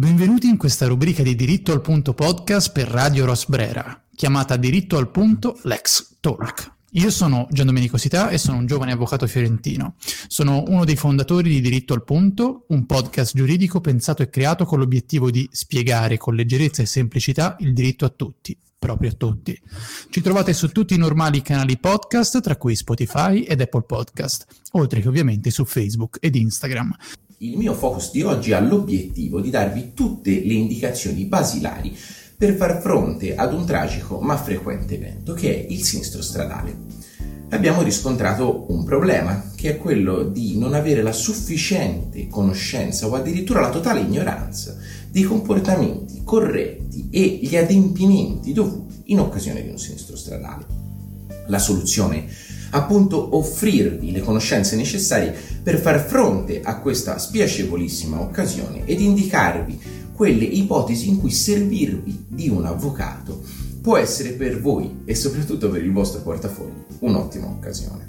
Benvenuti in questa rubrica di Diritto al Punto podcast per Radio Rosbrera, chiamata Diritto al Punto Lex Talk. Io sono Gian Domenico Sità e sono un giovane avvocato fiorentino. Sono uno dei fondatori di Diritto al Punto, un podcast giuridico pensato e creato con l'obiettivo di spiegare con leggerezza e semplicità il diritto a tutti, proprio a tutti. Ci trovate su tutti i normali canali podcast, tra cui Spotify ed Apple Podcast, oltre che ovviamente su Facebook ed Instagram. Il mio focus di oggi ha l'obiettivo di darvi tutte le indicazioni basilari per far fronte ad un tragico ma frequente evento che è il sinistro stradale. Abbiamo riscontrato un problema, che è quello di non avere la sufficiente conoscenza o addirittura la totale ignoranza dei comportamenti corretti e gli adempimenti dovuti in occasione di un sinistro stradale. La soluzione appunto offrirvi le conoscenze necessarie per far fronte a questa spiacevolissima occasione ed indicarvi quelle ipotesi in cui servirvi di un avvocato può essere per voi e soprattutto per il vostro portafoglio un'ottima occasione.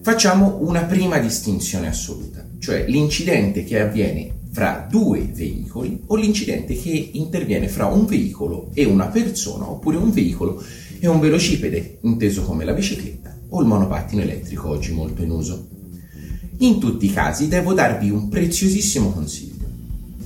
Facciamo una prima distinzione assoluta, cioè l'incidente che avviene fra due veicoli o l'incidente che interviene fra un veicolo e una persona oppure un veicolo e un velocipede, inteso come la bicicletta o il monopattino elettrico oggi molto in uso. In tutti i casi devo darvi un preziosissimo consiglio.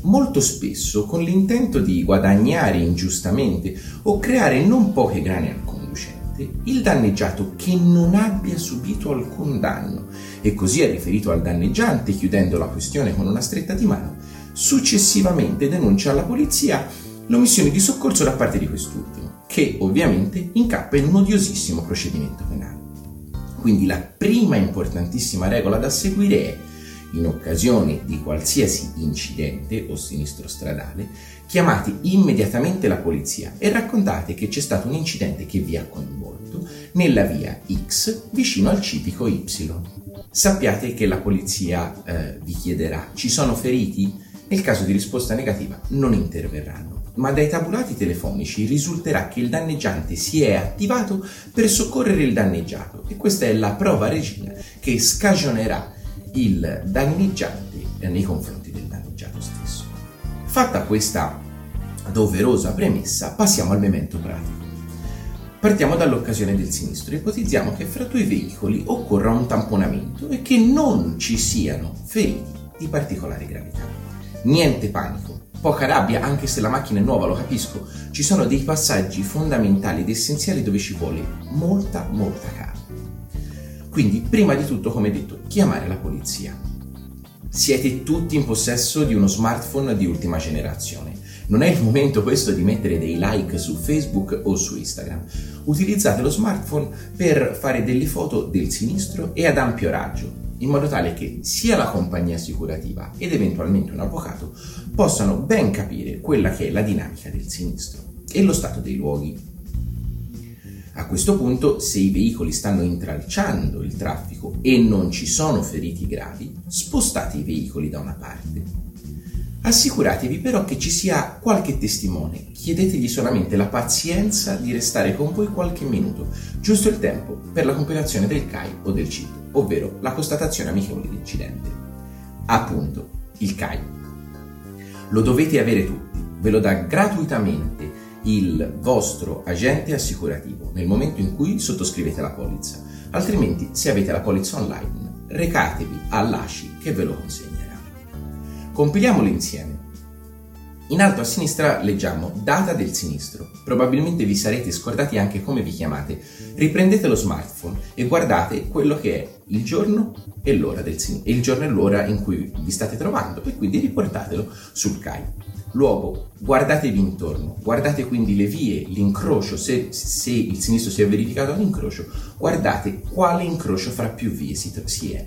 Molto spesso, con l'intento di guadagnare ingiustamente o creare non poche grane al conducente, il danneggiato che non abbia subito alcun danno e così è riferito al danneggiante chiudendo la questione con una stretta di mano, successivamente denuncia alla polizia l'omissione di soccorso da parte di quest'ultimo, che ovviamente incappa in un odiosissimo procedimento penale. Quindi la prima importantissima regola da seguire è, in occasione di qualsiasi incidente o sinistro stradale, chiamate immediatamente la polizia e raccontate che c'è stato un incidente che vi ha coinvolto nella via X vicino al civico Y. Sappiate che la polizia eh, vi chiederà ci sono feriti? Nel caso di risposta negativa non interverranno ma dai tabulati telefonici risulterà che il danneggiante si è attivato per soccorrere il danneggiato e questa è la prova regina che scagionerà il danneggiante nei confronti del danneggiato stesso. Fatta questa doverosa premessa, passiamo al memento pratico. Partiamo dall'occasione del sinistro. Ipotizziamo che fra due veicoli occorra un tamponamento e che non ci siano feriti di particolare gravità. Niente panico, poca rabbia, anche se la macchina è nuova, lo capisco. Ci sono dei passaggi fondamentali ed essenziali dove ci vuole molta, molta calma. Quindi, prima di tutto, come detto, chiamare la polizia. Siete tutti in possesso di uno smartphone di ultima generazione. Non è il momento questo di mettere dei like su Facebook o su Instagram. Utilizzate lo smartphone per fare delle foto del sinistro e ad ampio raggio, in modo tale che sia la compagnia assicurativa ed eventualmente un avvocato possano ben capire quella che è la dinamica del sinistro e lo stato dei luoghi. A questo punto, se i veicoli stanno intralciando il traffico e non ci sono feriti gravi, spostate i veicoli da una parte. Assicuratevi però che ci sia qualche testimone, chiedetegli solamente la pazienza di restare con voi qualche minuto, giusto il tempo per la compilazione del CAI o del CIT ovvero la constatazione amichevole di incidente. Appunto, il CAI. Lo dovete avere tutti, ve lo dà gratuitamente il vostro agente assicurativo nel momento in cui sottoscrivete la polizza, altrimenti se avete la polizza online recatevi all'ACI che ve lo consegnerà. Compiliamolo insieme. In alto a sinistra leggiamo data del sinistro. Probabilmente vi sarete scordati anche come vi chiamate. Riprendete lo smartphone e guardate quello che è il giorno e l'ora del sinistro, il giorno e l'ora in cui vi state trovando e quindi riportatelo sul CAI. Luogo, guardatevi intorno, guardate quindi le vie, l'incrocio, se, se il sinistro si è verificato all'incrocio, guardate quale incrocio fra più vie si, si è.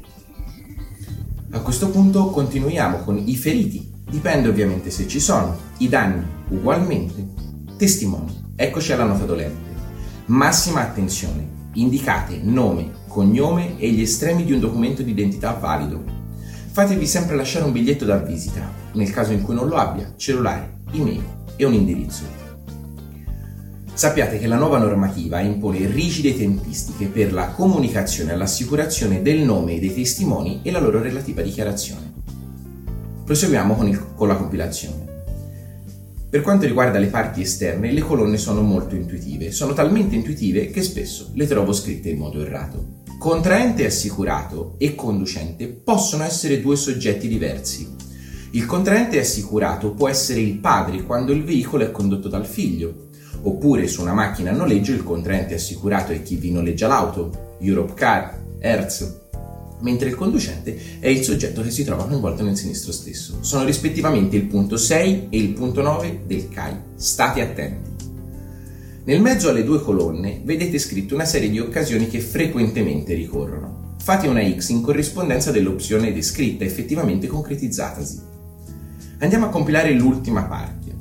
A questo punto continuiamo con i feriti Dipende ovviamente se ci sono. I danni ugualmente. Testimoni. Eccoci alla nota dolente. Massima attenzione. Indicate nome, cognome e gli estremi di un documento di identità valido. Fatevi sempre lasciare un biglietto da visita, nel caso in cui non lo abbia, cellulare, email e un indirizzo. Sappiate che la nuova normativa impone rigide tempistiche per la comunicazione e l'assicurazione del nome dei testimoni e la loro relativa dichiarazione. Proseguiamo con, il, con la compilazione. Per quanto riguarda le parti esterne, le colonne sono molto intuitive, sono talmente intuitive che spesso le trovo scritte in modo errato. Contraente assicurato e conducente possono essere due soggetti diversi. Il contraente assicurato può essere il padre quando il veicolo è condotto dal figlio, oppure su una macchina a noleggio il contraente assicurato è chi vi noleggia l'auto, Europe Car, Hertz, mentre il conducente è il soggetto che si trova coinvolto nel sinistro stesso. Sono rispettivamente il punto 6 e il punto 9 del CAI. State attenti. Nel mezzo alle due colonne vedete scritto una serie di occasioni che frequentemente ricorrono. Fate una X in corrispondenza dell'opzione descritta effettivamente concretizzatasi. Andiamo a compilare l'ultima parte.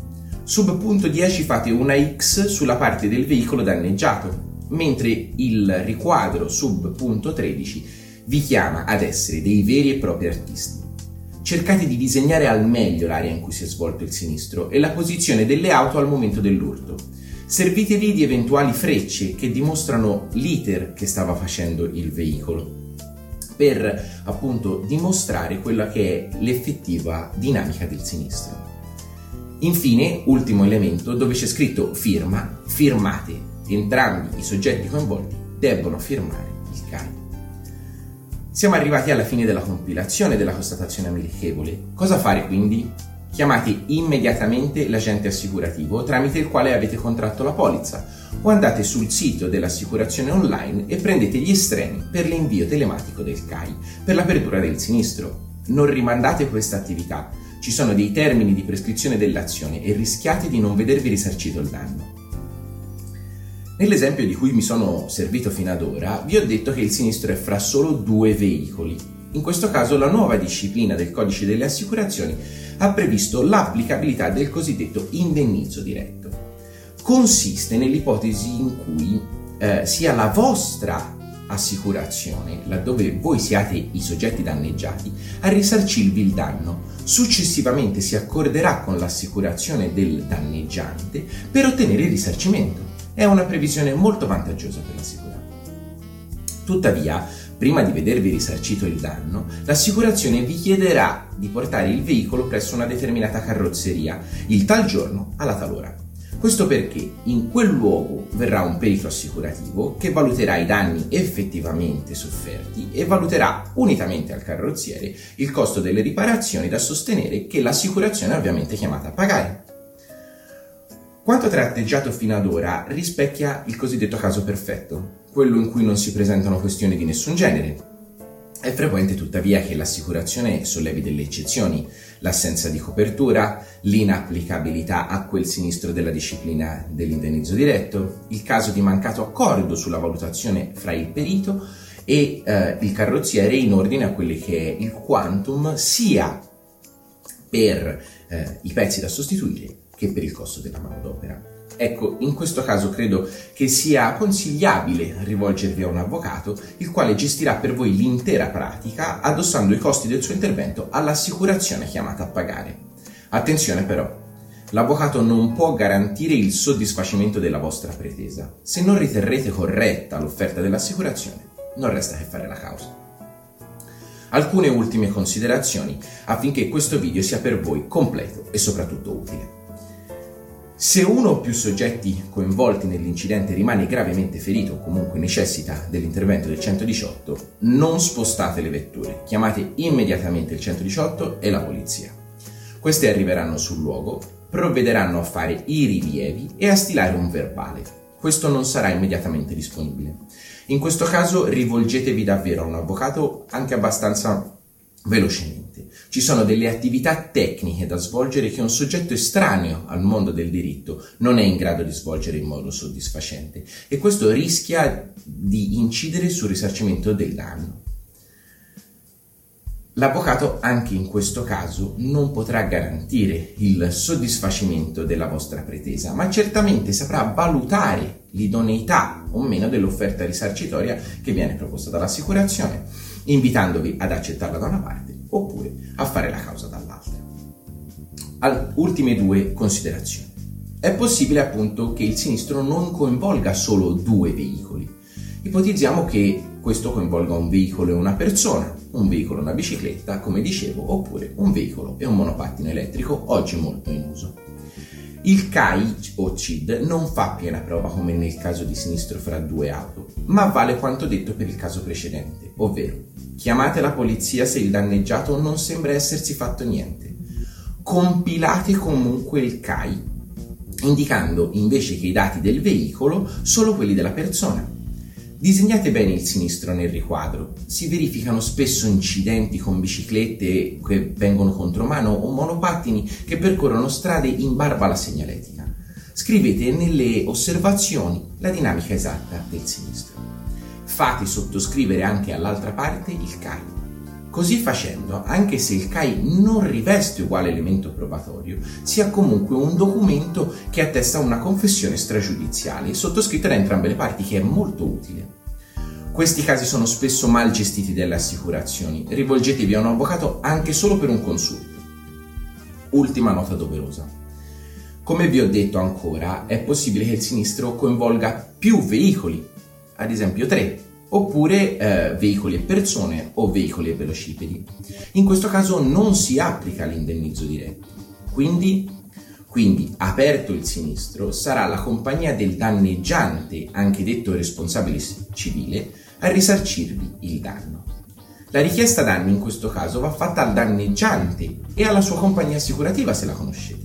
Sub punto 10 fate una X sulla parte del veicolo danneggiato, mentre il riquadro sub punto 13 vi chiama ad essere dei veri e propri artisti. Cercate di disegnare al meglio l'area in cui si è svolto il sinistro e la posizione delle auto al momento dell'urto Servitevi di eventuali frecce che dimostrano l'iter che stava facendo il veicolo per appunto dimostrare quella che è l'effettiva dinamica del sinistro. Infine, ultimo elemento, dove c'è scritto firma, firmate. Entrambi i soggetti coinvolti debbono firmare il CAI. Siamo arrivati alla fine della compilazione della constatazione amichevole. Cosa fare quindi? Chiamate immediatamente l'agente assicurativo tramite il quale avete contratto la polizza o andate sul sito dell'assicurazione online e prendete gli estremi per l'invio telematico del CAI per l'apertura del sinistro. Non rimandate questa attività, ci sono dei termini di prescrizione dell'azione e rischiate di non vedervi risarcito il danno. Nell'esempio di cui mi sono servito fino ad ora, vi ho detto che il sinistro è fra solo due veicoli. In questo caso la nuova disciplina del codice delle assicurazioni ha previsto l'applicabilità del cosiddetto indennizzo diretto. Consiste nell'ipotesi in cui eh, sia la vostra assicurazione, laddove voi siate i soggetti danneggiati, a risarcirvi il danno. Successivamente si accorderà con l'assicurazione del danneggiante per ottenere il risarcimento. È una previsione molto vantaggiosa per l'assicurato. Tuttavia, prima di vedervi risarcito il danno, l'assicurazione vi chiederà di portare il veicolo presso una determinata carrozzeria il tal giorno alla tal ora. Questo perché in quel luogo verrà un perito assicurativo che valuterà i danni effettivamente sofferti e valuterà unitamente al carrozziere il costo delle riparazioni da sostenere che l'assicurazione è ovviamente chiamata a pagare. Quanto tratteggiato fino ad ora rispecchia il cosiddetto caso perfetto, quello in cui non si presentano questioni di nessun genere. È frequente tuttavia che l'assicurazione sollevi delle eccezioni, l'assenza di copertura, l'inapplicabilità a quel sinistro della disciplina dell'indennizzo diretto, il caso di mancato accordo sulla valutazione fra il perito e eh, il carrozziere in ordine a quelli che è il quantum sia per eh, i pezzi da sostituire che per il costo della manodopera. Ecco, in questo caso credo che sia consigliabile rivolgervi a un avvocato, il quale gestirà per voi l'intera pratica, addossando i costi del suo intervento all'assicurazione chiamata a pagare. Attenzione però, l'avvocato non può garantire il soddisfacimento della vostra pretesa. Se non riterrete corretta l'offerta dell'assicurazione, non resta che fare la causa. Alcune ultime considerazioni affinché questo video sia per voi completo e soprattutto utile. Se uno o più soggetti coinvolti nell'incidente rimane gravemente ferito o comunque necessita dell'intervento del 118, non spostate le vetture, chiamate immediatamente il 118 e la polizia. Queste arriveranno sul luogo, provvederanno a fare i rilievi e a stilare un verbale. Questo non sarà immediatamente disponibile. In questo caso rivolgetevi davvero a un avvocato anche abbastanza velocemente ci sono delle attività tecniche da svolgere che un soggetto estraneo al mondo del diritto non è in grado di svolgere in modo soddisfacente e questo rischia di incidere sul risarcimento del danno. L'avvocato anche in questo caso non potrà garantire il soddisfacimento della vostra pretesa, ma certamente saprà valutare l'idoneità o meno dell'offerta risarcitoria che viene proposta dall'assicurazione, invitandovi ad accettarla da una parte oppure a fare la causa dall'altra. Al, ultime due considerazioni. È possibile appunto che il sinistro non coinvolga solo due veicoli. Ipotizziamo che questo coinvolga un veicolo e una persona. un veicolo e una bicicletta, come dicevo, oppure un veicolo e un monopattino elettrico, oggi molto in uso. Il CAI o CID non fa piena prova come nel caso di sinistro fra due auto, ma vale quanto detto per il caso precedente, ovvero chiamate la polizia se il danneggiato non sembra essersi fatto niente. Compilate comunque il CAI, indicando invece che i dati del veicolo solo quelli della persona Disegnate bene il sinistro nel riquadro. Si verificano spesso incidenti con biciclette che vengono contromano o monopattini che percorrono strade in barba alla segnaletica. Scrivete nelle osservazioni la dinamica esatta del sinistro. Fate sottoscrivere anche all'altra parte il CAI. Così facendo, anche se il CAI non riveste uguale elemento probatorio, si ha comunque un documento che attesta una confessione stragiudiziale, sottoscritta da entrambe le parti, che è molto utile. Questi casi sono spesso mal gestiti dalle assicurazioni. Rivolgetevi a un avvocato anche solo per un consulto. Ultima nota doverosa. Come vi ho detto ancora, è possibile che il sinistro coinvolga più veicoli, ad esempio tre, oppure eh, veicoli e persone o veicoli e velocipedi. In questo caso non si applica l'indennizzo diretto. Quindi, quindi, aperto il sinistro, sarà la compagnia del danneggiante, anche detto responsabile civile, a risarcirvi il danno. La richiesta danni in questo caso va fatta al danneggiante e alla sua compagnia assicurativa se la conoscete.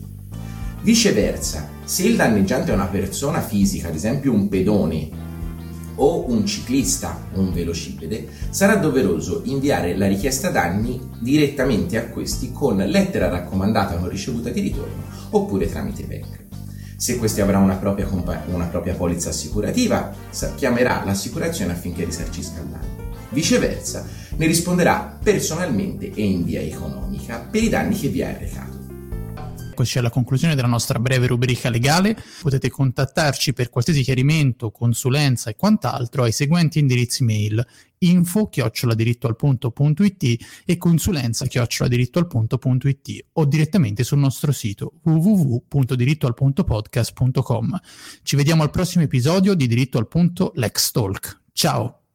Viceversa, se il danneggiante è una persona fisica, ad esempio un pedone o un ciclista o un velocipede, sarà doveroso inviare la richiesta danni direttamente a questi con lettera raccomandata con ricevuta di ritorno oppure tramite PEC. Se questi avrà una propria, compa- una propria polizza assicurativa, chiamerà l'assicurazione affinché risarcisca il danno. Viceversa, ne risponderà personalmente e in via economica per i danni che vi ha arrecato eccoci alla conclusione della nostra breve rubrica legale. Potete contattarci per qualsiasi chiarimento, consulenza e quant'altro ai seguenti indirizzi mail info chioccioladirittoalpunto.it e consulenza chioccioladirittoalpunto.it o direttamente sul nostro sito www.dirittoalpuntopodcast.com. Ci vediamo al prossimo episodio di Diritto al Punto Lex Talk. Ciao!